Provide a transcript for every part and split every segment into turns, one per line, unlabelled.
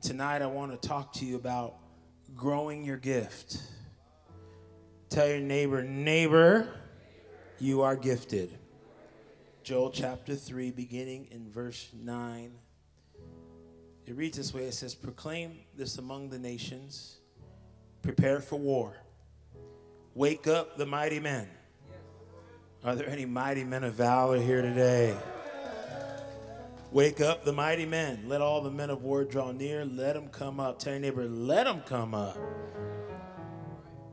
Tonight, I want to talk to you about growing your gift. Tell your neighbor, neighbor, you are gifted. Joel chapter 3, beginning in verse 9. It reads this way it says, Proclaim this among the nations, prepare for war. Wake up the mighty men. Are there any mighty men of valor here today? Wake up the mighty men. Let all the men of war draw near. Let them come up. Tell your neighbor, let them come up.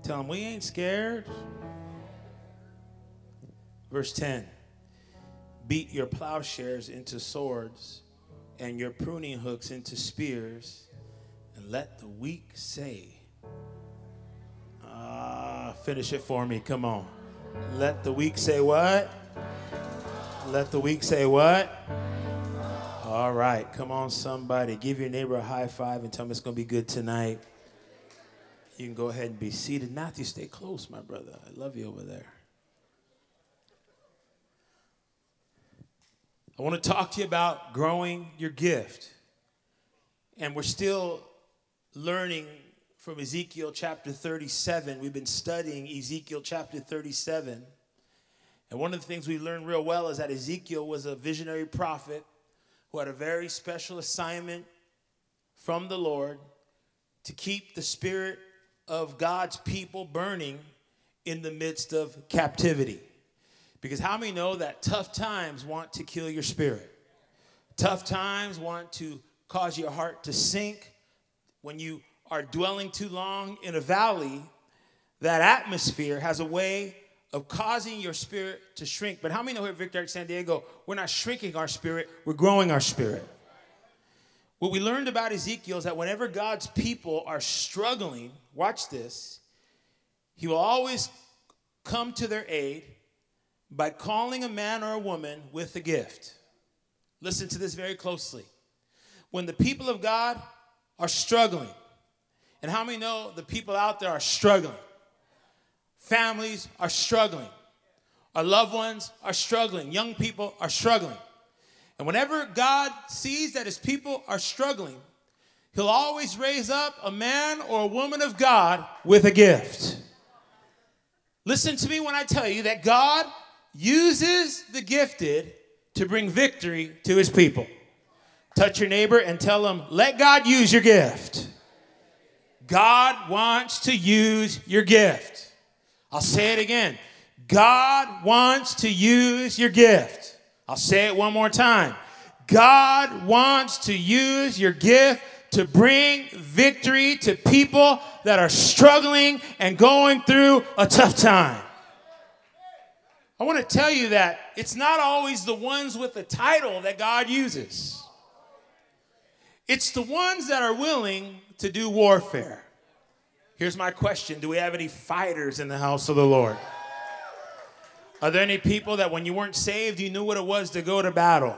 Tell them we ain't scared. Verse 10 Beat your plowshares into swords and your pruning hooks into spears, and let the weak say, Ah, finish it for me. Come on. Let the weak say what? Let the weak say what? All right, come on, somebody. Give your neighbor a high five and tell him it's going to be good tonight. You can go ahead and be seated. Matthew, stay close, my brother. I love you over there. I want to talk to you about growing your gift. And we're still learning from Ezekiel chapter 37. We've been studying Ezekiel chapter 37. And one of the things we learned real well is that Ezekiel was a visionary prophet who had a very special assignment from the Lord to keep the spirit of God's people burning in the midst of captivity. Because how many know that tough times want to kill your spirit? Tough times want to cause your heart to sink. When you are dwelling too long in a valley, that atmosphere has a way of causing your spirit to shrink. But how many know here at Victory San Diego, we're not shrinking our spirit, we're growing our spirit. What we learned about Ezekiel is that whenever God's people are struggling, watch this, he will always come to their aid by calling a man or a woman with a gift. Listen to this very closely. When the people of God are struggling, and how many know the people out there are struggling? Families are struggling. Our loved ones are struggling. Young people are struggling. And whenever God sees that his people are struggling, he'll always raise up a man or a woman of God with a gift. Listen to me when I tell you that God uses the gifted to bring victory to his people. Touch your neighbor and tell them, let God use your gift. God wants to use your gift. I'll say it again. God wants to use your gift. I'll say it one more time. God wants to use your gift to bring victory to people that are struggling and going through a tough time. I want to tell you that it's not always the ones with the title that God uses. It's the ones that are willing to do warfare. Here's my question Do we have any fighters in the house of the Lord? Are there any people that when you weren't saved, you knew what it was to go to battle?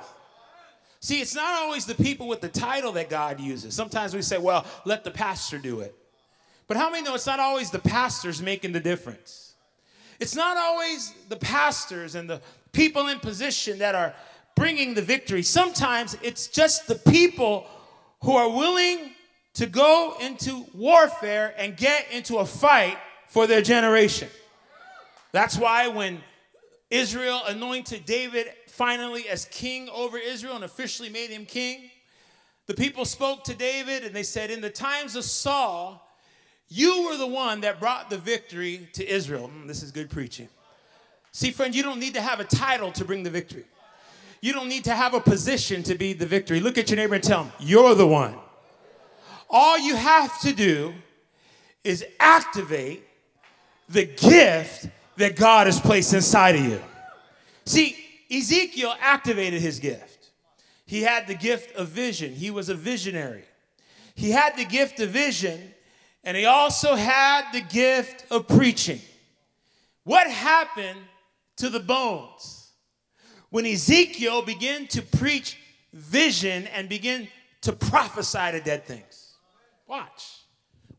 See, it's not always the people with the title that God uses. Sometimes we say, well, let the pastor do it. But how many know it's not always the pastors making the difference? It's not always the pastors and the people in position that are bringing the victory. Sometimes it's just the people who are willing to go into warfare and get into a fight for their generation. That's why when Israel anointed David finally as king over Israel and officially made him king, the people spoke to David and they said, In the times of Saul, you were the one that brought the victory to Israel. Mm, this is good preaching. See, friend, you don't need to have a title to bring the victory. You don't need to have a position to be the victory. Look at your neighbor and tell him, You're the one. All you have to do is activate the gift that God has placed inside of you. See, Ezekiel activated his gift. He had the gift of vision, he was a visionary. He had the gift of vision, and he also had the gift of preaching. What happened to the bones when Ezekiel began to preach vision and begin to prophesy to dead things? Watch.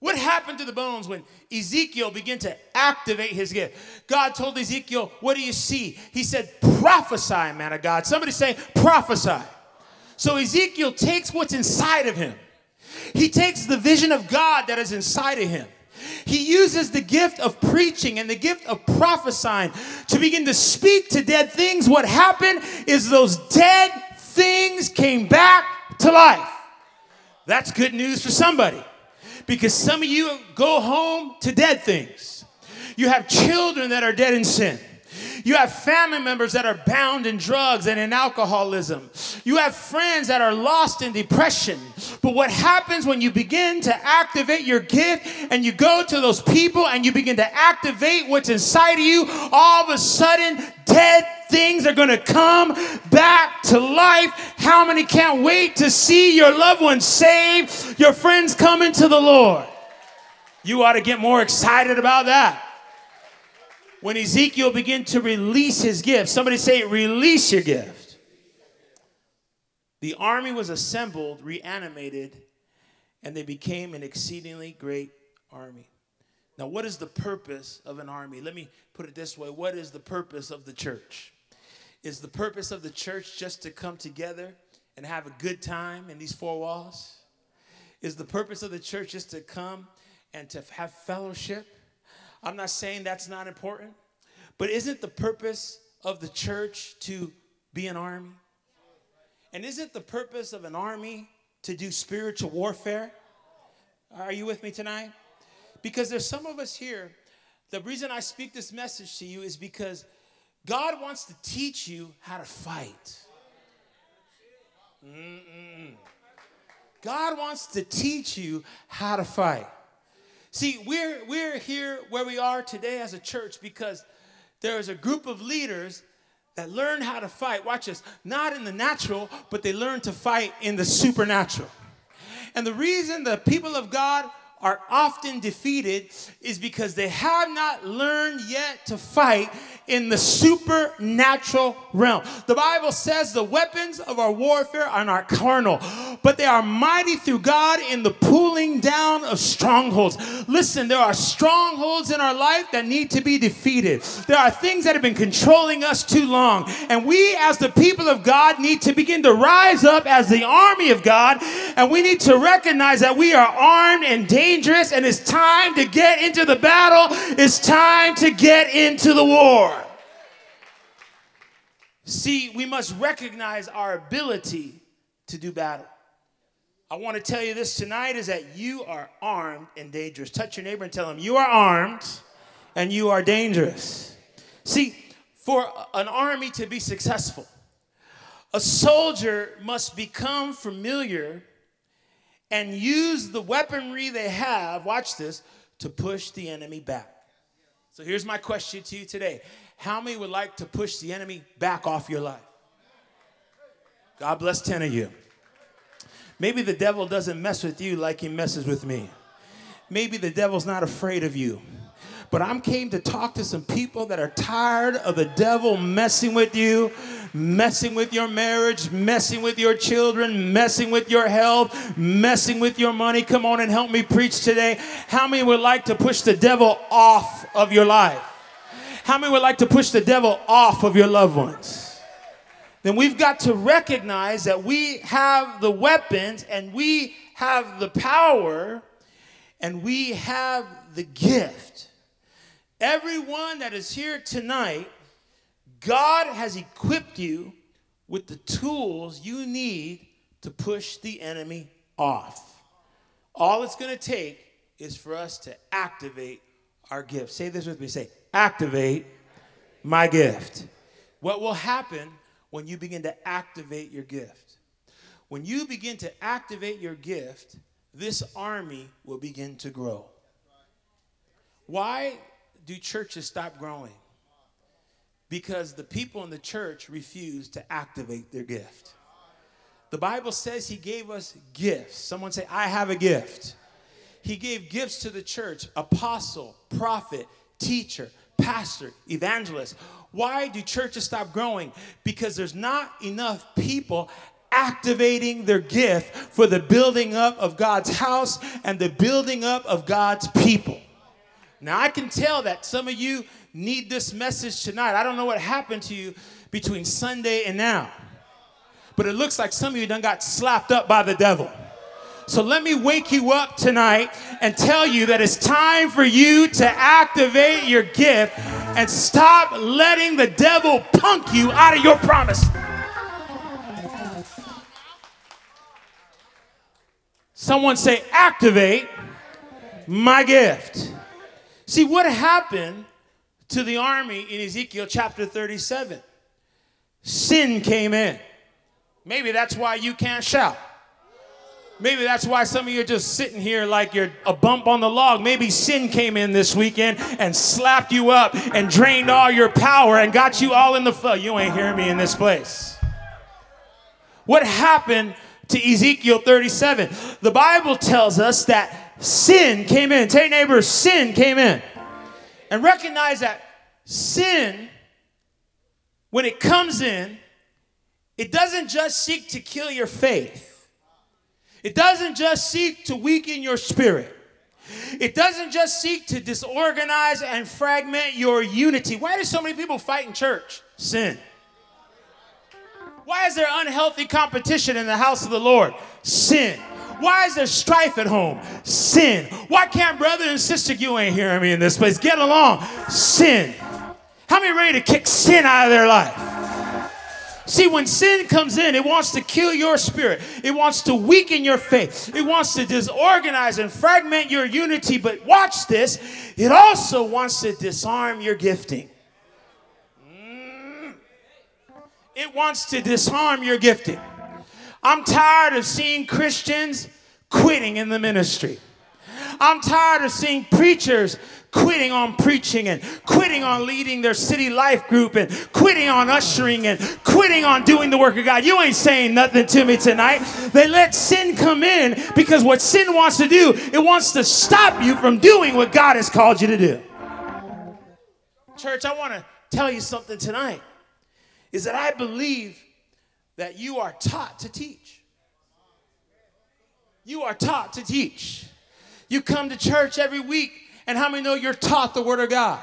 What happened to the bones when Ezekiel began to activate his gift? God told Ezekiel, What do you see? He said, Prophesy, man of God. Somebody say, Prophesy. So Ezekiel takes what's inside of him He takes the vision of God that is inside of him. He uses the gift of preaching and the gift of prophesying to begin to speak to dead things. What happened is those dead things came back to life. That's good news for somebody because some of you go home to dead things. You have children that are dead in sin. You have family members that are bound in drugs and in alcoholism. You have friends that are lost in depression. But what happens when you begin to activate your gift and you go to those people and you begin to activate what's inside of you, all of a sudden, dead things are going to come back to life. How many can't wait to see your loved ones saved, your friends coming to the Lord? You ought to get more excited about that when Ezekiel began to release his gift, somebody say, release your gift. The army was assembled, reanimated, and they became an exceedingly great army. Now, what is the purpose of an army? Let me put it this way What is the purpose of the church? Is the purpose of the church just to come together and have a good time in these four walls? Is the purpose of the church just to come and to have fellowship? I'm not saying that's not important, but isn't the purpose of the church to be an army? And isn't the purpose of an army to do spiritual warfare? Are you with me tonight? Because there's some of us here. The reason I speak this message to you is because God wants to teach you how to fight. Mm-mm. God wants to teach you how to fight. See, we're, we're here where we are today as a church because there's a group of leaders that learn how to fight. Watch this, not in the natural, but they learn to fight in the supernatural. And the reason the people of God are often defeated is because they have not learned yet to fight in the supernatural realm. The Bible says the weapons of our warfare are not carnal, but they are mighty through God in the pulling down of strongholds. Listen, there are strongholds in our life that need to be defeated. There are things that have been controlling us too long. And we, as the people of God, need to begin to rise up as the army of God. And we need to recognize that we are armed and dangerous, and it's time to get into the battle. It's time to get into the war. See, we must recognize our ability to do battle. I want to tell you this tonight is that you are armed and dangerous. Touch your neighbor and tell him, You are armed and you are dangerous. See, for an army to be successful, a soldier must become familiar and use the weaponry they have, watch this, to push the enemy back. So here's my question to you today how many would like to push the enemy back off your life? God bless 10 of you. Maybe the devil doesn't mess with you like he messes with me. Maybe the devil's not afraid of you. But I'm came to talk to some people that are tired of the devil messing with you, messing with your marriage, messing with your children, messing with your health, messing with your money. Come on and help me preach today. How many would like to push the devil off of your life? How many would like to push the devil off of your loved ones? Then we've got to recognize that we have the weapons and we have the power and we have the gift. Everyone that is here tonight, God has equipped you with the tools you need to push the enemy off. All it's going to take is for us to activate our gift. Say this with me. Say, activate my gift. What will happen when you begin to activate your gift? When you begin to activate your gift, this army will begin to grow. Why do churches stop growing? Because the people in the church refuse to activate their gift. The Bible says he gave us gifts. Someone say, I have a gift. He gave gifts to the church apostle, prophet, teacher, pastor, evangelist. Why do churches stop growing? Because there's not enough people activating their gift for the building up of God's house and the building up of God's people. Now, I can tell that some of you need this message tonight. I don't know what happened to you between Sunday and now, but it looks like some of you done got slapped up by the devil. So let me wake you up tonight and tell you that it's time for you to activate your gift and stop letting the devil punk you out of your promise. Someone say, activate my gift. See, what happened to the army in Ezekiel chapter 37? Sin came in. Maybe that's why you can't shout. Maybe that's why some of you are just sitting here like you're a bump on the log. Maybe sin came in this weekend and slapped you up and drained all your power and got you all in the flood. You ain't hearing me in this place. What happened to Ezekiel 37? The Bible tells us that sin came in. Tell your neighbor, sin came in. And recognize that sin, when it comes in, it doesn't just seek to kill your faith. It doesn't just seek to weaken your spirit. It doesn't just seek to disorganize and fragment your unity. Why do so many people fight in church? Sin. Why is there unhealthy competition in the house of the Lord? Sin. Why is there strife at home? Sin. Why can't brother and sister, you ain't hearing me in this place, get along? Sin. How many ready to kick sin out of their life? See, when sin comes in, it wants to kill your spirit. It wants to weaken your faith. It wants to disorganize and fragment your unity. But watch this it also wants to disarm your gifting. Mm. It wants to disarm your gifting. I'm tired of seeing Christians quitting in the ministry. I'm tired of seeing preachers quitting on preaching and quitting on leading their city life group and quitting on ushering and quitting on doing the work of God. You ain't saying nothing to me tonight. They let sin come in because what sin wants to do, it wants to stop you from doing what God has called you to do. Church, I want to tell you something tonight is that I believe that you are taught to teach. You are taught to teach. You come to church every week and how many know you're taught the Word of God?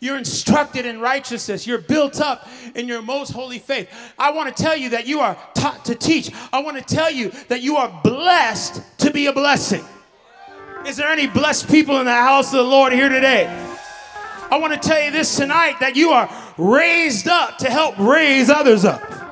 You're instructed in righteousness. You're built up in your most holy faith. I want to tell you that you are taught to teach. I want to tell you that you are blessed to be a blessing. Is there any blessed people in the house of the Lord here today? I want to tell you this tonight that you are raised up to help raise others up.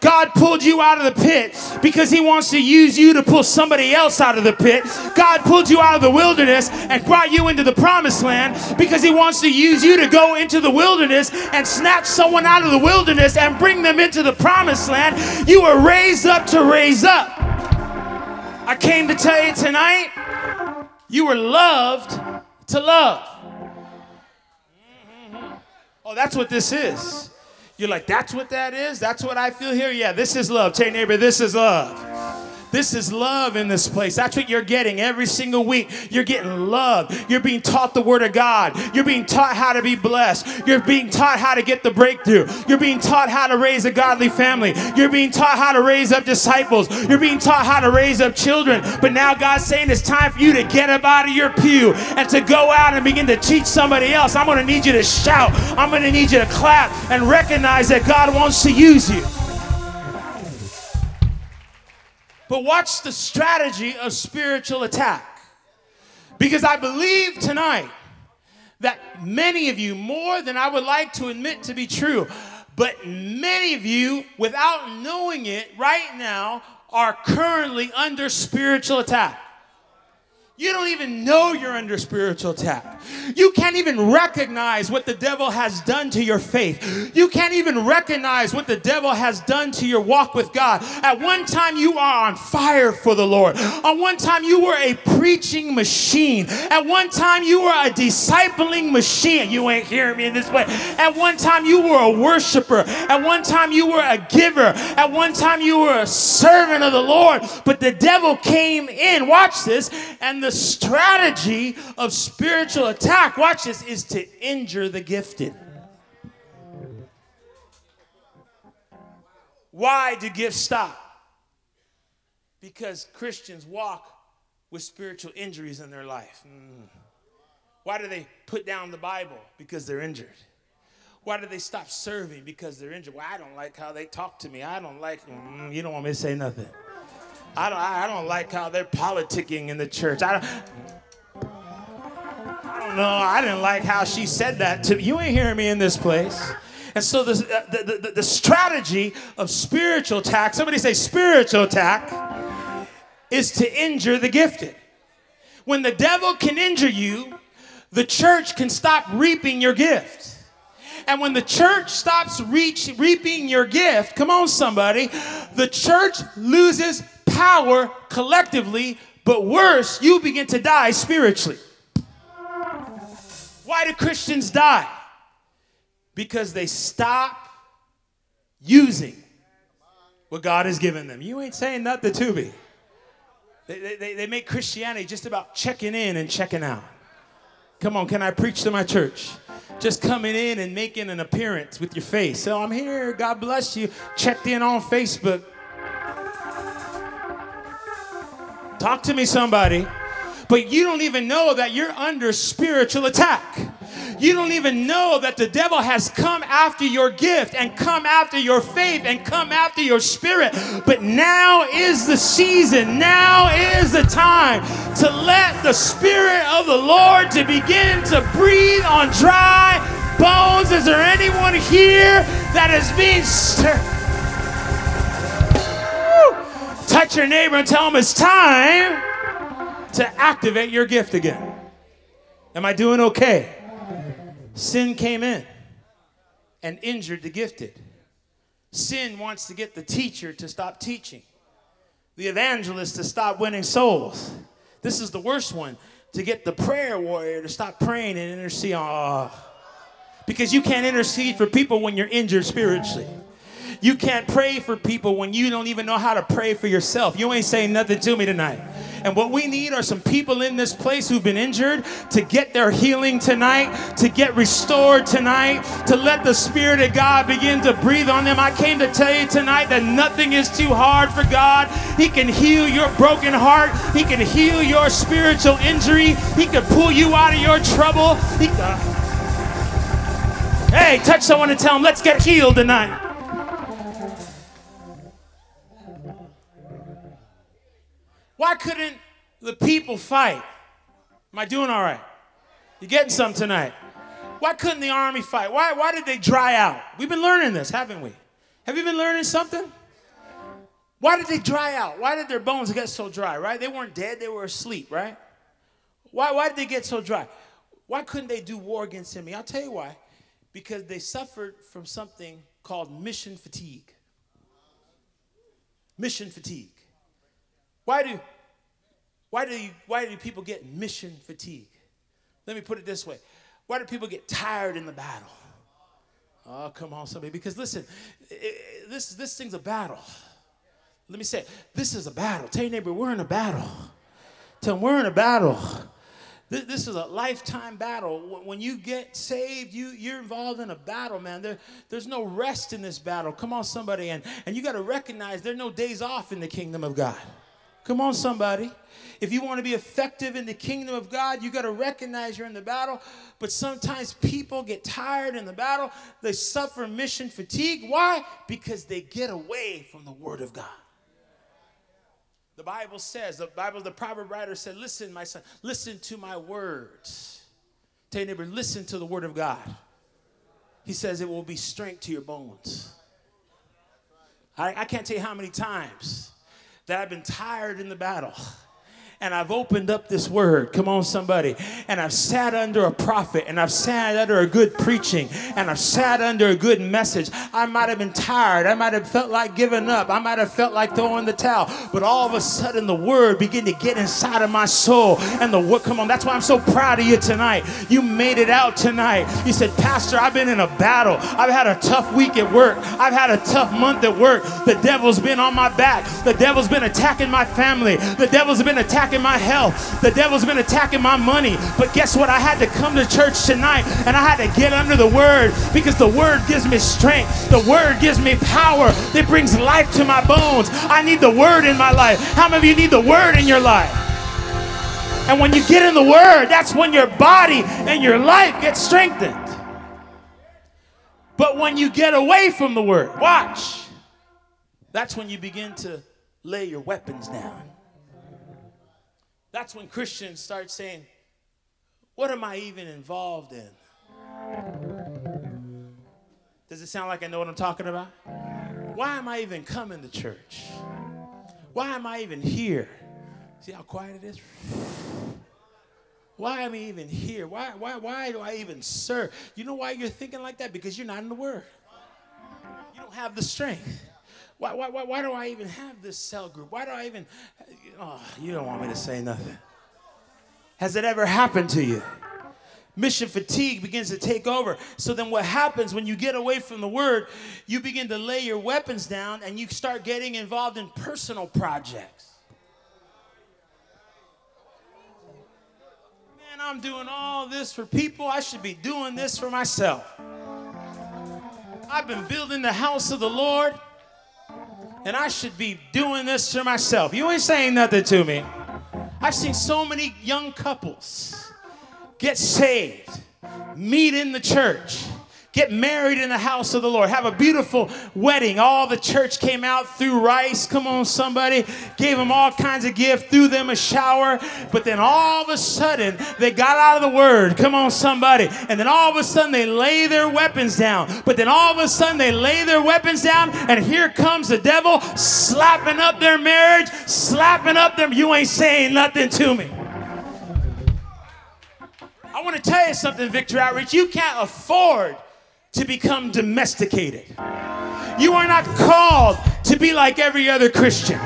God pulled you out of the pit because He wants to use you to pull somebody else out of the pit. God pulled you out of the wilderness and brought you into the promised land because He wants to use you to go into the wilderness and snatch someone out of the wilderness and bring them into the promised land. You were raised up to raise up. I came to tell you tonight, you were loved to love. Mm-hmm. Oh, that's what this is. You're like, that's what that is? That's what I feel here? Yeah, this is love. Tell your neighbor, this is love. This is love in this place. That's what you're getting every single week. You're getting love. You're being taught the Word of God. You're being taught how to be blessed. You're being taught how to get the breakthrough. You're being taught how to raise a godly family. You're being taught how to raise up disciples. You're being taught how to raise up children. But now God's saying it's time for you to get up out of your pew and to go out and begin to teach somebody else. I'm going to need you to shout. I'm going to need you to clap and recognize that God wants to use you. But watch the strategy of spiritual attack. Because I believe tonight that many of you, more than I would like to admit to be true, but many of you, without knowing it right now, are currently under spiritual attack. You don't even know you're under spiritual attack. You can't even recognize what the devil has done to your faith. You can't even recognize what the devil has done to your walk with God. At one time, you are on fire for the Lord. At one time, you were a preaching machine. At one time, you were a discipling machine. You ain't hearing me in this way. At one time, you were a worshiper. At one time, you were a giver. At one time, you were a servant of the Lord. But the devil came in, watch this, and the the strategy of spiritual attack, watch this, is to injure the gifted. Why do gifts stop? Because Christians walk with spiritual injuries in their life. Mm. Why do they put down the Bible? Because they're injured. Why do they stop serving? Because they're injured. Well, I don't like how they talk to me. I don't like, mm, you don't want me to say nothing. I don't, I don't like how they're politicking in the church. I don't, I don't know. I didn't like how she said that to you. Ain't hearing me in this place. And so uh, the, the, the, the strategy of spiritual attack, somebody say spiritual attack, is to injure the gifted. When the devil can injure you, the church can stop reaping your gift. And when the church stops reach, reaping your gift, come on, somebody, the church loses power collectively, but worse, you begin to die spiritually. Why do Christians die? Because they stop using what God has given them. You ain't saying nothing to me. They, they, they make Christianity just about checking in and checking out. Come on, can I preach to my church? Just coming in and making an appearance with your face. So I'm here, God bless you. Checked in on Facebook. Talk to me, somebody. But you don't even know that you're under spiritual attack. You don't even know that the devil has come after your gift and come after your faith and come after your spirit. But now is the season, now is the time to let the spirit of the Lord to begin to breathe on dry bones. Is there anyone here that is being stirred? Touch your neighbor and tell him it's time to activate your gift again. Am I doing okay? Sin came in and injured the gifted. Sin wants to get the teacher to stop teaching, the evangelist to stop winning souls. This is the worst one to get the prayer warrior to stop praying and intercede. Oh, because you can't intercede for people when you're injured spiritually. You can't pray for people when you don't even know how to pray for yourself. You ain't saying nothing to me tonight. And what we need are some people in this place who've been injured to get their healing tonight, to get restored tonight, to let the Spirit of God begin to breathe on them. I came to tell you tonight that nothing is too hard for God. He can heal your broken heart, He can heal your spiritual injury, He can pull you out of your trouble. He, uh, hey, touch someone and tell them, let's get healed tonight. Why couldn't the people fight? Am I doing all right? You're getting some tonight? Why couldn't the army fight? Why, why did they dry out? We've been learning this, haven't we? Have you been learning something? Why did they dry out? Why did their bones get so dry, right? They weren't dead, they were asleep, right? Why, why did they get so dry? Why couldn't they do war against him? I'll tell you why. Because they suffered from something called mission fatigue. Mission fatigue. Why do, why do, you, why do people get mission fatigue? Let me put it this way. Why do people get tired in the battle? Oh, come on, somebody. Because listen, this, this thing's a battle. Let me say, this is a battle. Tell your neighbor, we're in a battle. Tell them, we're in a battle. This, this is a lifetime battle. When you get saved, you, you're involved in a battle, man. There, there's no rest in this battle. Come on, somebody. And, and you got to recognize there are no days off in the kingdom of God. Come on, somebody. If you want to be effective in the kingdom of God, you got to recognize you're in the battle. But sometimes people get tired in the battle. They suffer mission fatigue. Why? Because they get away from the word of God. The Bible says, the Bible, the proverb writer said, Listen, my son, listen to my words. Tell your neighbor, listen to the word of God. He says it will be strength to your bones. I, I can't tell you how many times that I've been tired in the battle and I've opened up this word. Come on, somebody. And I've sat under a prophet and I've sat under a good preaching and I've sat under a good message. I might have been tired. I might have felt like giving up. I might have felt like throwing the towel. But all of a sudden, the word began to get inside of my soul. And the word, come on, that's why I'm so proud of you tonight. You made it out tonight. You said, Pastor, I've been in a battle. I've had a tough week at work. I've had a tough month at work. The devil's been on my back. The devil's been attacking my family. The devil's been attacking attacking my health. The devil's been attacking my money. But guess what? I had to come to church tonight and I had to get under the word because the word gives me strength. The word gives me power that brings life to my bones. I need the word in my life. How many of you need the word in your life? And when you get in the word, that's when your body and your life get strengthened. But when you get away from the word, watch, that's when you begin to lay your weapons down. That's when Christians start saying, What am I even involved in? Does it sound like I know what I'm talking about? Why am I even coming to church? Why am I even here? See how quiet it is? Why am I even here? Why, why, why do I even serve? You know why you're thinking like that? Because you're not in the Word. You don't have the strength. Why, why, why, why do I even have this cell group? Why do I even. Uh, oh, you don't want me to say nothing. Has it ever happened to you? mission fatigue begins to take over. So then what happens when you get away from the word, you begin to lay your weapons down and you start getting involved in personal projects. Man, I'm doing all this for people. I should be doing this for myself. I've been building the house of the Lord and I should be doing this to myself. You ain't saying nothing to me. I've seen so many young couples get saved, meet in the church, get married in the house of the Lord, have a beautiful wedding. All the church came out threw rice. Come on, somebody. Gave them all kinds of gifts, threw them a shower. But then all of a sudden, they got out of the word. Come on, somebody. And then all of a sudden, they lay their weapons down. But then all of a sudden, they lay their weapons down, and here comes the devil slapping up their marriage, slapping up them. You ain't saying nothing to me. I want to tell you something, Victory Outreach. You can't afford to become domesticated. You are not called to be like every other Christian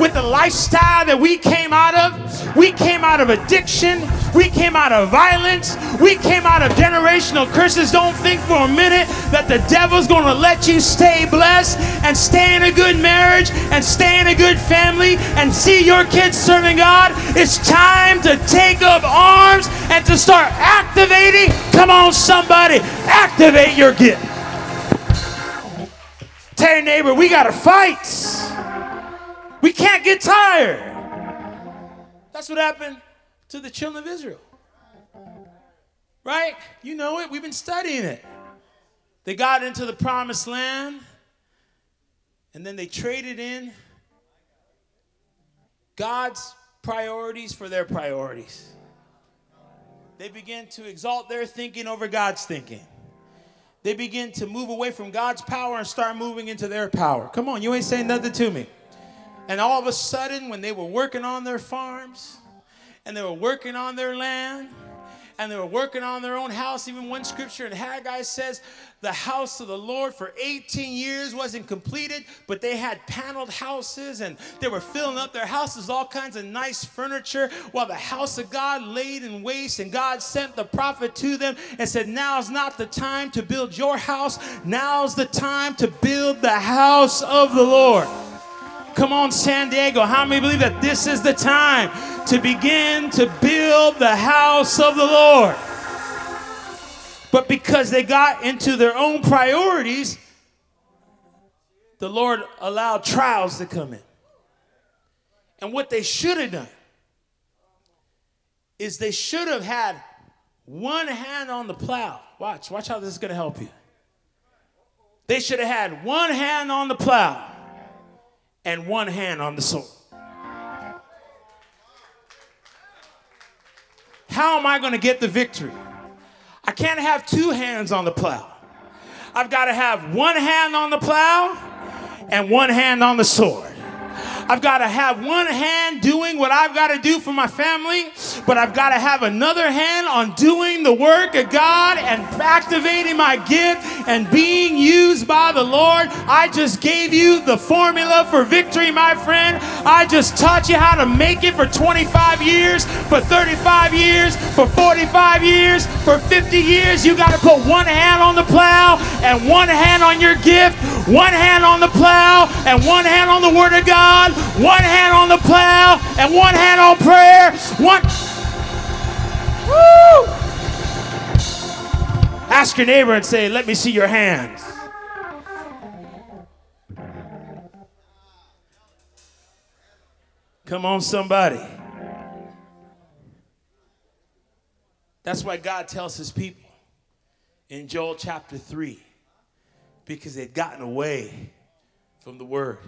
with the lifestyle that we came out of. We came out of addiction. We came out of violence. We came out of generational curses. Don't think for a minute that the devil's going to let you stay blessed and stay in a good marriage and stay in a good family and see your kids serving God. It's time to take up arms and to start activating. Come on, somebody, activate your gift. Tell your neighbor, we got to fight. We can't get tired. That's what happened to the children of Israel. Right? You know it. We've been studying it. They got into the promised land and then they traded in God's priorities for their priorities. They begin to exalt their thinking over God's thinking. They begin to move away from God's power and start moving into their power. Come on, you ain't saying nothing to me. And all of a sudden, when they were working on their farms and they were working on their land, and they were working on their own house. Even one scripture in Haggai says the house of the Lord for 18 years wasn't completed, but they had paneled houses and they were filling up their houses, all kinds of nice furniture, while the house of God laid in waste. And God sent the prophet to them and said, Now's not the time to build your house, now's the time to build the house of the Lord. Come on, San Diego. How many believe that this is the time to begin to build the house of the Lord? But because they got into their own priorities, the Lord allowed trials to come in. And what they should have done is they should have had one hand on the plow. Watch, watch how this is going to help you. They should have had one hand on the plow and one hand on the sword. How am I going to get the victory? I can't have two hands on the plow. I've got to have one hand on the plow and one hand on the sword. I've got to have one hand doing what I've got to do for my family, but I've got to have another hand on doing the work of God and activating my gift and being used by the Lord. I just gave you the formula for victory, my friend. I just taught you how to make it for 25 years, for 35 years, for 45 years, for 50 years. You got to put one hand on the plow and one hand on your gift, one hand on the plow and one hand on the Word of God one hand on the plow and one hand on prayer. One. Woo! Ask your neighbor and say, Let me see your hands. Come on, somebody. That's why God tells his people in Joel chapter 3 because they'd gotten away from the word.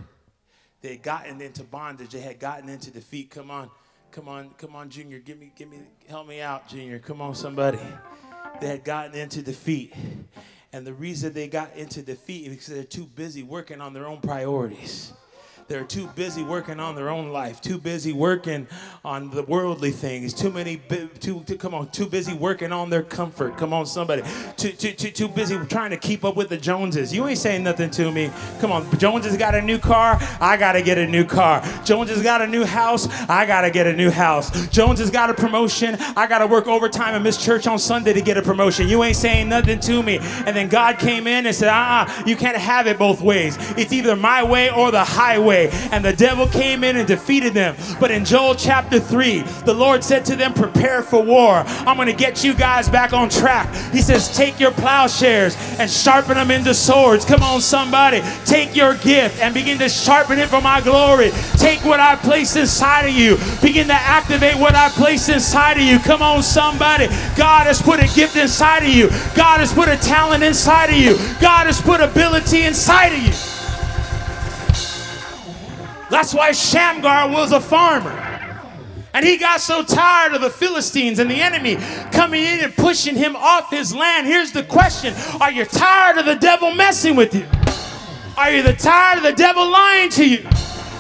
They had gotten into bondage, they had gotten into defeat. Come on, come on, come on, Junior, give me, give me, help me out, Junior. Come on, somebody. They had gotten into defeat. And the reason they got into defeat is because they're too busy working on their own priorities. They're too busy working on their own life, too busy working on the worldly things, too many, too, too come on, too busy working on their comfort. Come on, somebody. Too, too, too, too busy trying to keep up with the Joneses. You ain't saying nothing to me. Come on, Jones has got a new car. I got to get a new car. Jones has got a new house. I got to get a new house. Jones has got a promotion. I got to work overtime and miss church on Sunday to get a promotion. You ain't saying nothing to me. And then God came in and said, ah, uh-uh, you can't have it both ways. It's either my way or the highway and the devil came in and defeated them. But in Joel chapter 3, the Lord said to them, Prepare for war. I'm going to get you guys back on track. He says, Take your plowshares and sharpen them into swords. Come on, somebody. Take your gift and begin to sharpen it for my glory. Take what I placed inside of you. Begin to activate what I placed inside of you. Come on, somebody. God has put a gift inside of you. God has put a talent inside of you. God has put ability inside of you. That's why Shamgar was a farmer. And he got so tired of the Philistines and the enemy coming in and pushing him off his land. Here's the question Are you tired of the devil messing with you? Are you the tired of the devil lying to you?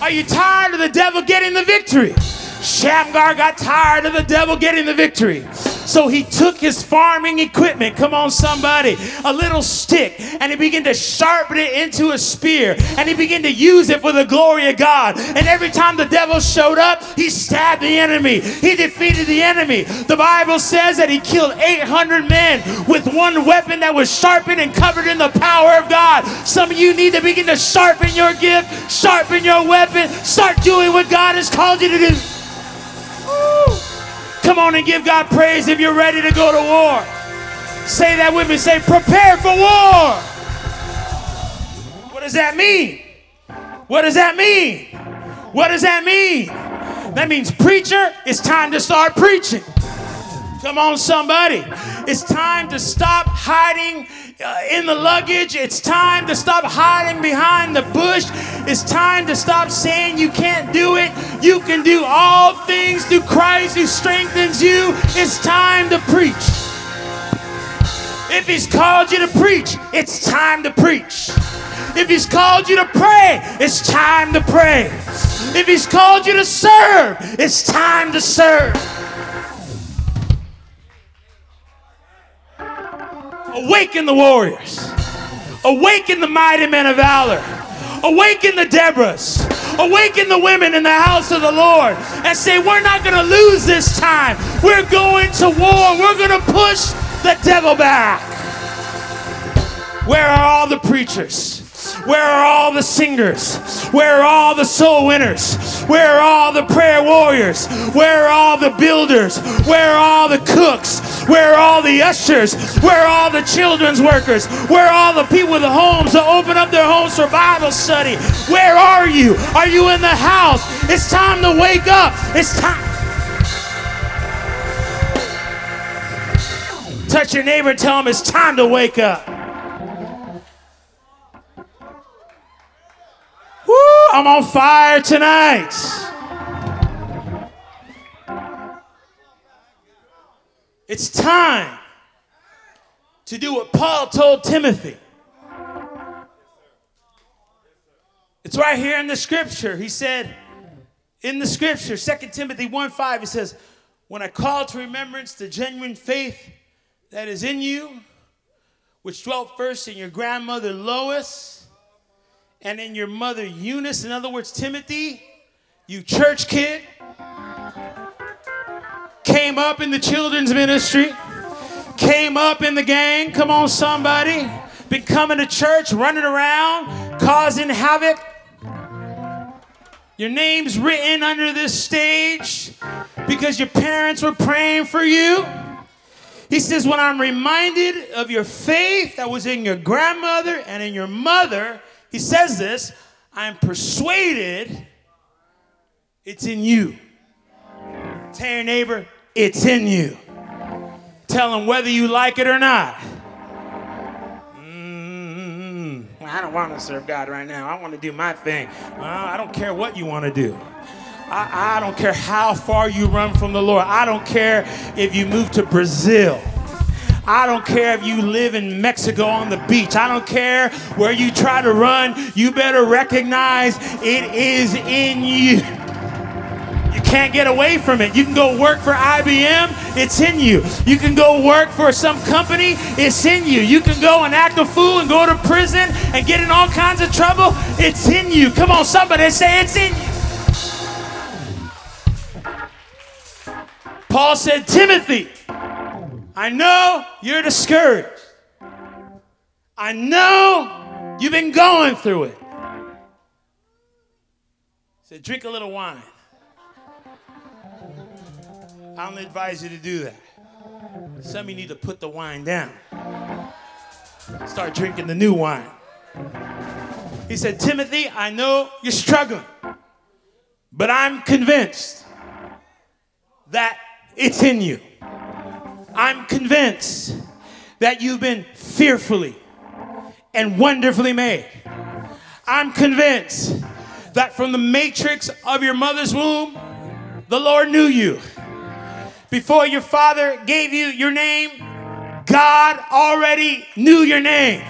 Are you tired of the devil getting the victory? Shamgar got tired of the devil getting the victory. So he took his farming equipment, come on, somebody, a little stick, and he began to sharpen it into a spear, and he began to use it for the glory of God. And every time the devil showed up, he stabbed the enemy, he defeated the enemy. The Bible says that he killed 800 men with one weapon that was sharpened and covered in the power of God. Some of you need to begin to sharpen your gift, sharpen your weapon, start doing what God has called you to do. Come on and give God praise if you're ready to go to war. Say that with me. Say, prepare for war. What does that mean? What does that mean? What does that mean? That means, preacher, it's time to start preaching. Come on, somebody. It's time to stop hiding uh, in the luggage. It's time to stop hiding behind the bush. It's time to stop saying you can't do it. You can do all things through Christ who strengthens you. It's time to preach. If He's called you to preach, it's time to preach. If He's called you to pray, it's time to pray. If He's called you to serve, it's time to serve. Awaken the warriors. Awaken the mighty men of valor. Awaken the Deborahs. Awaken the women in the house of the Lord and say, We're not going to lose this time. We're going to war. We're going to push the devil back. Where are all the preachers? Where are all the singers? Where are all the soul winners? Where are all the prayer warriors? Where are all the builders? Where are all the cooks? Where are all the ushers? Where are all the children's workers? Where are all the people with the homes to open up their homes for Bible study? Where are you? Are you in the house? It's time to wake up. It's time. Touch your neighbor tell him it's time to wake up. I'm on fire tonight. It's time to do what Paul told Timothy. It's right here in the scripture. He said, in the scripture, 2 Timothy 1 5, he says, When I call to remembrance the genuine faith that is in you, which dwelt first in your grandmother Lois and in your mother Eunice. In other words, Timothy, you church kid, came up in the children's ministry, came up in the gang. Come on, somebody. Been coming to church, running around, causing havoc. Your name's written under this stage because your parents were praying for you. He says, When I'm reminded of your faith that was in your grandmother and in your mother, he says this I'm persuaded it's in you. Tell your neighbor, it's in you. Tell him whether you like it or not. Mm-hmm. I don't want to serve God right now. I want to do my thing. I don't care what you want to do. I, I don't care how far you run from the Lord. I don't care if you move to Brazil. I don't care if you live in Mexico on the beach. I don't care where you try to run. You better recognize it is in you. You can't get away from it. You can go work for IBM, it's in you. You can go work for some company, it's in you. You can go and act a fool and go to prison and get in all kinds of trouble, it's in you. Come on, somebody say it's in you. Paul said, Timothy, I know you're discouraged. I know you've been going through it. He said, drink a little wine. I don't advise you to do that. Some of you need to put the wine down. Start drinking the new wine. He said, Timothy, I know you're struggling, but I'm convinced that it's in you. I'm convinced that you've been fearfully and wonderfully made. I'm convinced that from the matrix of your mother's womb, the Lord knew you. Before your father gave you your name, God already knew your name.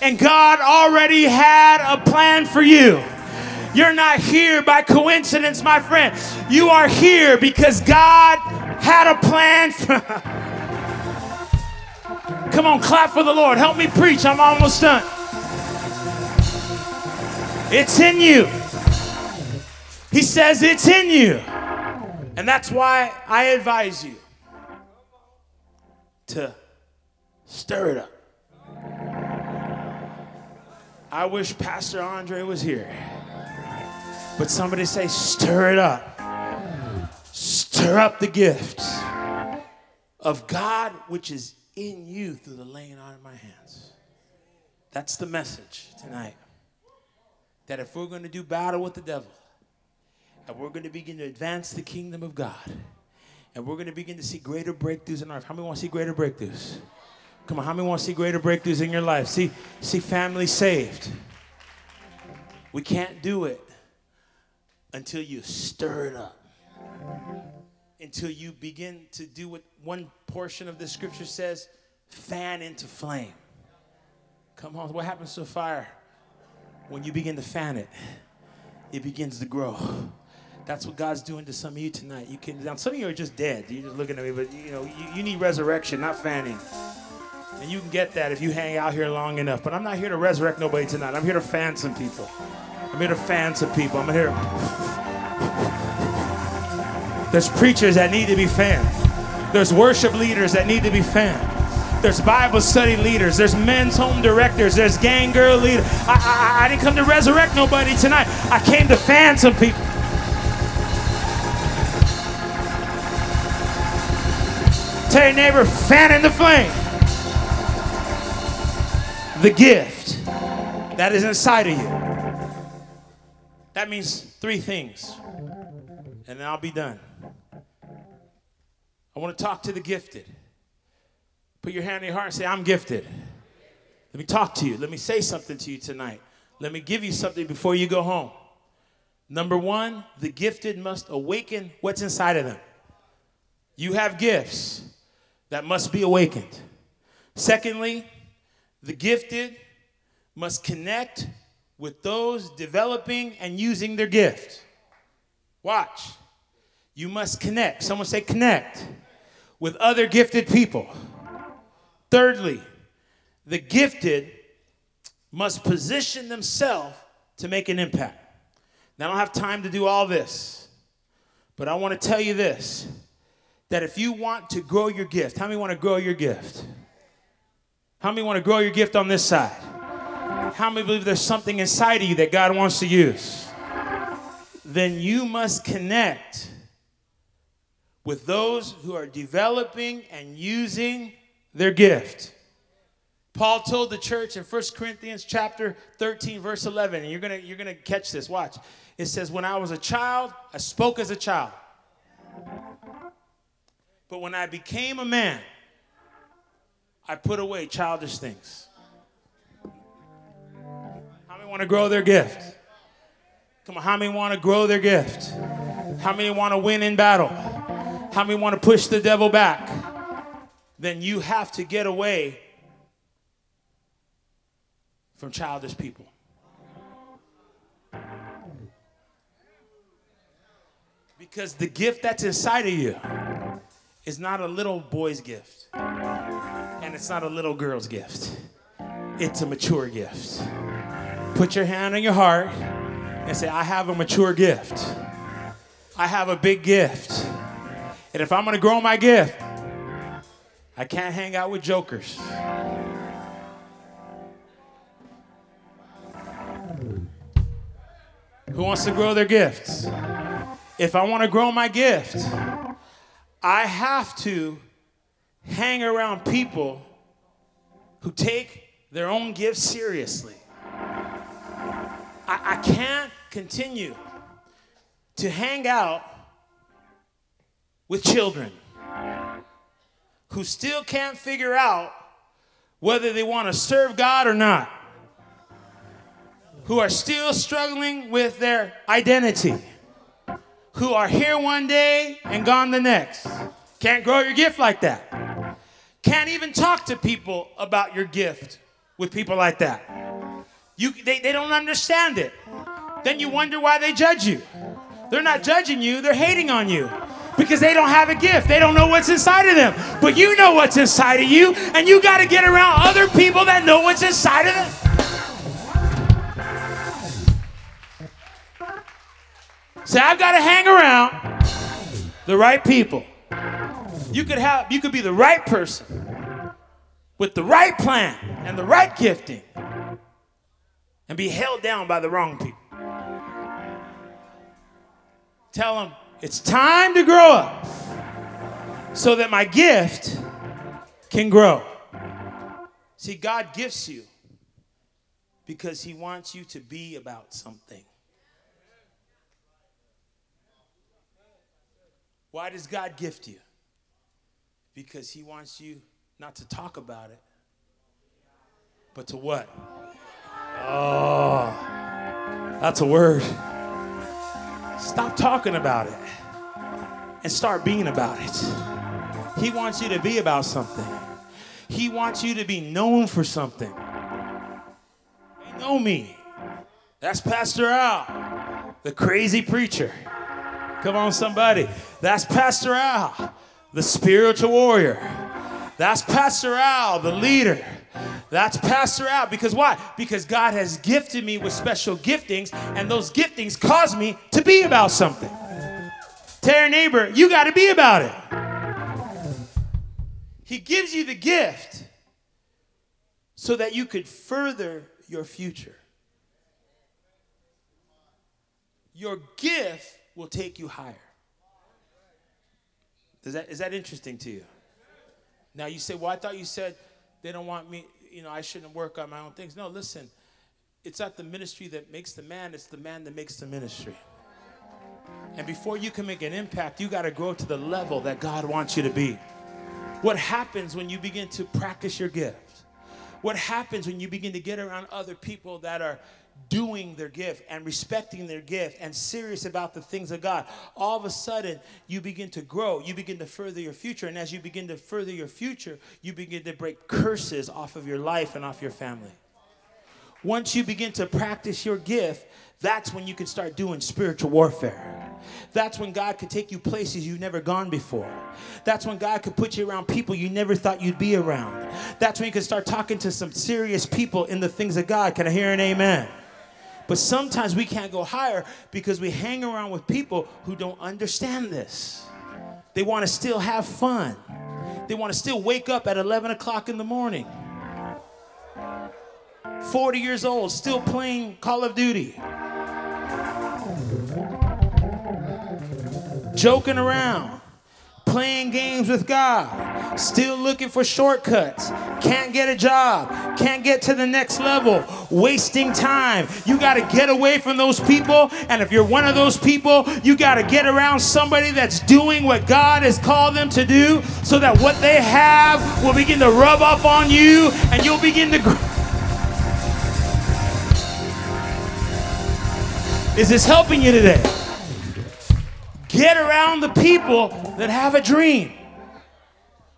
And God already had a plan for you. You're not here by coincidence, my friend. You are here because God had a plan. For Come on, clap for the Lord. Help me preach. I'm almost done. It's in you. He says it's in you. And that's why I advise you to stir it up. I wish Pastor Andre was here. But somebody say, stir it up. Stir up the gift of God which is in you through the laying on of my hands. That's the message tonight. That if we're going to do battle with the devil, and we're going to begin to advance the kingdom of God, and we're going to begin to see greater breakthroughs in our life. How many want to see greater breakthroughs? Come on, how many want to see greater breakthroughs in your life? See, see family saved. We can't do it until you stir it up. Until you begin to do what one portion of the scripture says fan into flame. Come on, what happens to a fire? When you begin to fan it, it begins to grow. That's what God's doing to some of you tonight. You can now some of you are just dead. You're just looking at me, but you know, you, you need resurrection, not fanning. And you can get that if you hang out here long enough. But I'm not here to resurrect nobody tonight. I'm here to fan some people. I'm here to fan some people. I'm here. There's preachers that need to be fanned. There's worship leaders that need to be fanned. There's Bible study leaders. There's men's home directors. There's gang girl leaders. I, I, I didn't come to resurrect nobody tonight. I came to fan some people. Tell your neighbor, fan in the flame. The gift that is inside of you. That means three things. And then I'll be done. I want to talk to the gifted. Put your hand in your heart and say, I'm gifted. Let me talk to you. Let me say something to you tonight. Let me give you something before you go home. Number one, the gifted must awaken what's inside of them. You have gifts that must be awakened. Secondly, the gifted must connect with those developing and using their gift. Watch. You must connect. Someone say, connect with other gifted people. Thirdly, the gifted must position themselves to make an impact. Now, I don't have time to do all this, but I want to tell you this that if you want to grow your gift, how many want to grow your gift? How many want to grow your gift on this side? How many believe there's something inside of you that God wants to use? Then you must connect with those who are developing and using their gift. Paul told the church in 1 Corinthians chapter 13 verse 11 and you're going to you're going to catch this watch. It says when I was a child, I spoke as a child. But when I became a man, I put away childish things. How many want to grow their gift? Come on, how many want to grow their gift? How many want to win in battle? How many want to push the devil back? Then you have to get away from childish people. Because the gift that's inside of you is not a little boy's gift, and it's not a little girl's gift. It's a mature gift. Put your hand on your heart and say, I have a mature gift. I have a big gift. And if I'm gonna grow my gift, I can't hang out with jokers. Who wants to grow their gifts? If I want to grow my gift, I have to hang around people who take their own gifts seriously. I, I can't continue to hang out with children who still can't figure out whether they want to serve God or not, who are still struggling with their identity, who are here one day and gone the next. Can't grow your gift like that. Can't even talk to people about your gift with people like that. You, they, they don't understand it. Then you wonder why they judge you. They're not judging you, they're hating on you because they don't have a gift. They don't know what's inside of them. But you know what's inside of you, and you got to get around other people that know what's inside of them. So I've got to hang around the right people. You could have you could be the right person with the right plan and the right gifting and be held down by the wrong people. Tell them it's time to grow up so that my gift can grow. See, God gifts you because He wants you to be about something. Why does God gift you? Because He wants you not to talk about it, but to what? Oh, that's a word. Stop talking about it and start being about it. He wants you to be about something. He wants you to be known for something. They know me. That's Pastor Al, the crazy preacher. Come on, somebody. That's Pastor Al, the spiritual warrior. That's Pastor Al, the leader. That's Pastor Al. Because why? Because God has gifted me with special giftings, and those giftings cause me to be about something. Your neighbor, you got to be about it. He gives you the gift so that you could further your future. Your gift will take you higher. Does that, is that interesting to you? Now you say, well, I thought you said they don't want me, you know, I shouldn't work on my own things. No, listen, it's not the ministry that makes the man, it's the man that makes the ministry. And before you can make an impact, you got to grow to the level that God wants you to be. What happens when you begin to practice your gift? What happens when you begin to get around other people that are doing their gift and respecting their gift and serious about the things of God, all of a sudden you begin to grow. You begin to further your future. And as you begin to further your future, you begin to break curses off of your life and off your family. Once you begin to practice your gift, that's when you can start doing spiritual warfare. That's when God could take you places you've never gone before. That's when God could put you around people you never thought you'd be around. That's when you can start talking to some serious people in the things of God. Can I hear an amen? But sometimes we can't go higher because we hang around with people who don't understand this. They want to still have fun, they want to still wake up at 11 o'clock in the morning. 40 years old, still playing Call of Duty. Joking around playing games with God, still looking for shortcuts, can't get a job, can't get to the next level, wasting time. You got to get away from those people. And if you're one of those people, you got to get around somebody that's doing what God has called them to do so that what they have will begin to rub off on you and you'll begin to grow. Is this helping you today? Get around the people that have a dream.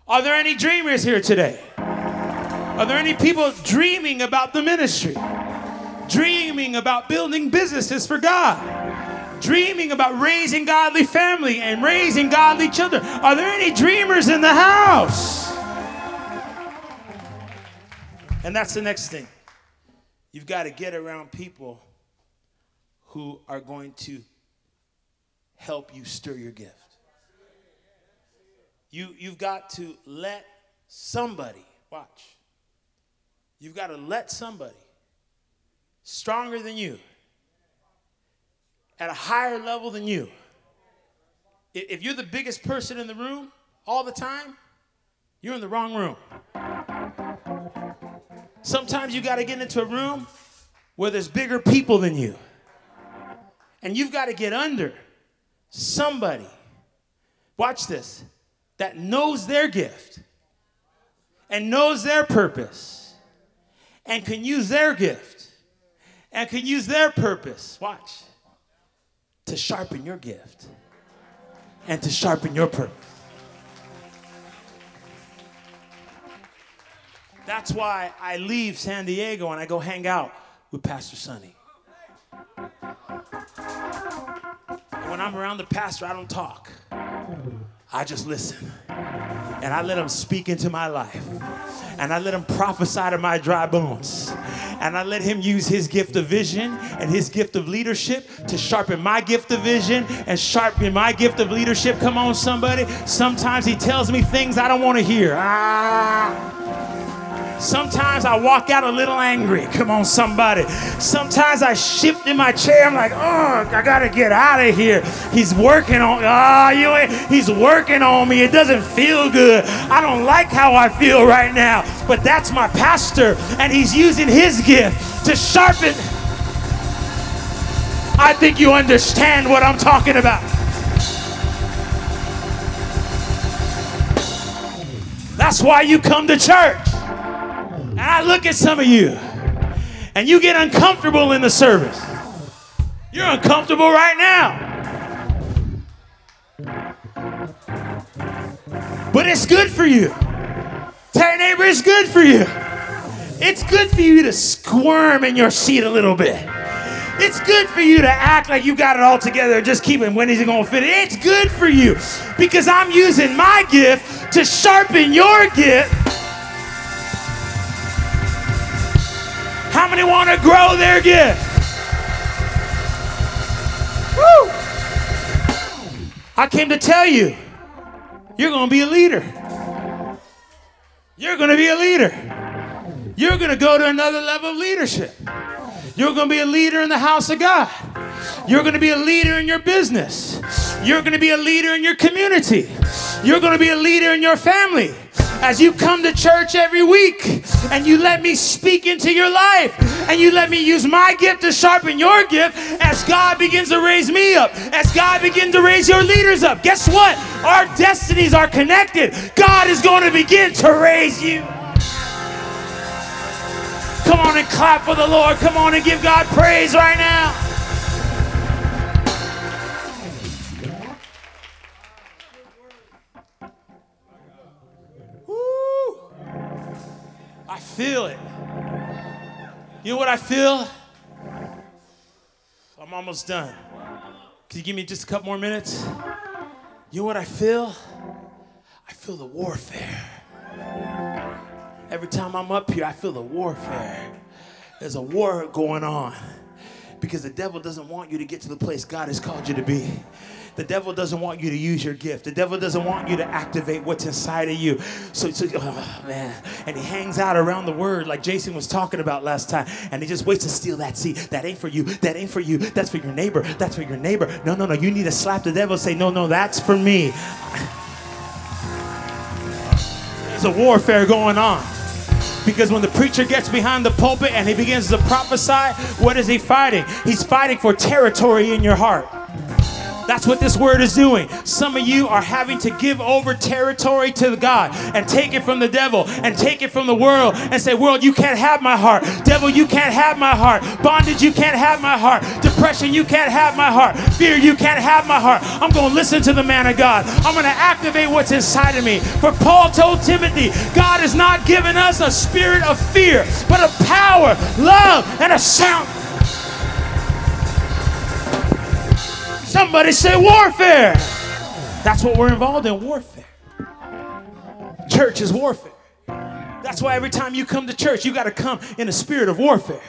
Are there any dreamers here today? Are there any people dreaming about the ministry? Dreaming about building businesses for God? Dreaming about raising godly family and raising godly children? Are there any dreamers in the house? And that's the next thing. You've got to get around people who are going to help you stir your gift. You, you've got to let somebody, watch, you've got to let somebody stronger than you, at a higher level than you. If you're the biggest person in the room all the time, you're in the wrong room. Sometimes you got to get into a room where there's bigger people than you. And you've got to get under somebody, watch this, that knows their gift and knows their purpose and can use their gift and can use their purpose, watch, to sharpen your gift and to sharpen your purpose. That's why I leave San Diego and I go hang out with Pastor Sonny. When I'm around the pastor, I don't talk. I just listen. And I let him speak into my life. And I let him prophesy to my dry bones. And I let him use his gift of vision and his gift of leadership to sharpen my gift of vision and sharpen my gift of leadership. Come on, somebody. Sometimes he tells me things I don't want to hear. Ah. Sometimes I walk out a little angry. Come on, somebody. Sometimes I shift in my chair. I'm like, oh, I gotta get out of here. He's working on. Ah, oh, you. He's working on me. It doesn't feel good. I don't like how I feel right now. But that's my pastor, and he's using his gift to sharpen. I think you understand what I'm talking about. That's why you come to church. I look at some of you, and you get uncomfortable in the service. You're uncomfortable right now. But it's good for you. Tell your neighbor it's good for you. It's good for you to squirm in your seat a little bit. It's good for you to act like you got it all together. and Just keep it. When is it going to fit? It's good for you because I'm using my gift to sharpen your gift How many want to grow their gift? Woo! I came to tell you, you're going to be a leader. You're going to be a leader. You're going to go to another level of leadership. You're going to be a leader in the house of God. You're going to be a leader in your business. You're going to be a leader in your community. You're going to be a leader in your family as you come to church every week and you let me speak into your life and you let me use my gift to sharpen your gift as God begins to raise me up, as God begins to raise your leaders up. Guess what? Our destinies are connected. God is going to begin to raise you. Come on and clap for the Lord. Come on and give God praise right now. Feel it. You know what I feel? I'm almost done. Can you give me just a couple more minutes? You know what I feel? I feel the warfare. Every time I'm up here, I feel the warfare. There's a war going on because the devil doesn't want you to get to the place God has called you to be. The devil doesn't want you to use your gift. The devil doesn't want you to activate what's inside of you. So, so oh, man. And he hangs out around the word like Jason was talking about last time. And he just waits to steal that seed. That ain't for you. That ain't for you. That's for your neighbor. That's for your neighbor. No, no, no. You need to slap the devil and say, no, no, that's for me. There's a warfare going on. Because when the preacher gets behind the pulpit and he begins to prophesy, what is he fighting? He's fighting for territory in your heart. That's what this word is doing. Some of you are having to give over territory to God and take it from the devil and take it from the world and say, World, you can't have my heart. Devil, you can't have my heart. Bondage, you can't have my heart. Depression, you can't have my heart. Fear, you can't have my heart. I'm going to listen to the man of God. I'm going to activate what's inside of me. For Paul told Timothy, God has not given us a spirit of fear, but of power, love, and a sound Somebody say warfare. That's what we're involved in warfare. Church is warfare. That's why every time you come to church, you got to come in a spirit of warfare.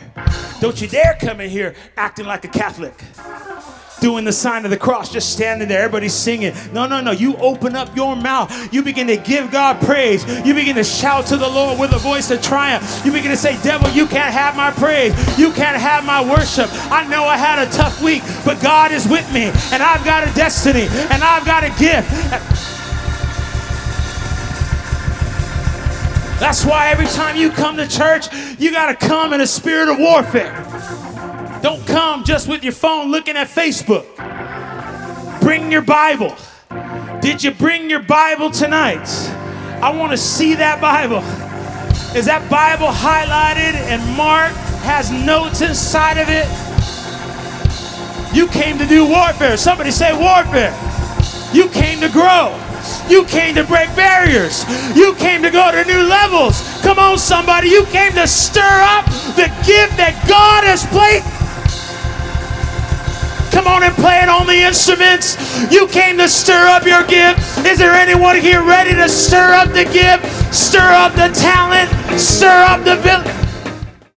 Don't you dare come in here acting like a Catholic doing the sign of the cross, just standing there, everybody's singing. No, no, no. You open up your mouth. You begin to give God praise. You begin to shout to the Lord with a voice of triumph. You begin to say, Devil, you can't have my praise. You can't have my worship. I know I had a tough week, but God is with me, and I've got a destiny, and I've got a gift. That's why every time you come to church, you got to come in a spirit of warfare. Don't come just with your phone looking at Facebook. Bring your Bible. Did you bring your Bible tonight? I want to see that Bible. Is that Bible highlighted and marked? Has notes inside of it? You came to do warfare. Somebody say warfare. You came to grow. You came to break barriers. You came to go to new levels. Come on, somebody. You came to stir up the gift that God has placed Come on and play it on the instruments. You came to stir up your gift. Is there anyone here ready to stir up the gift? Stir up the talent. Stir up the village.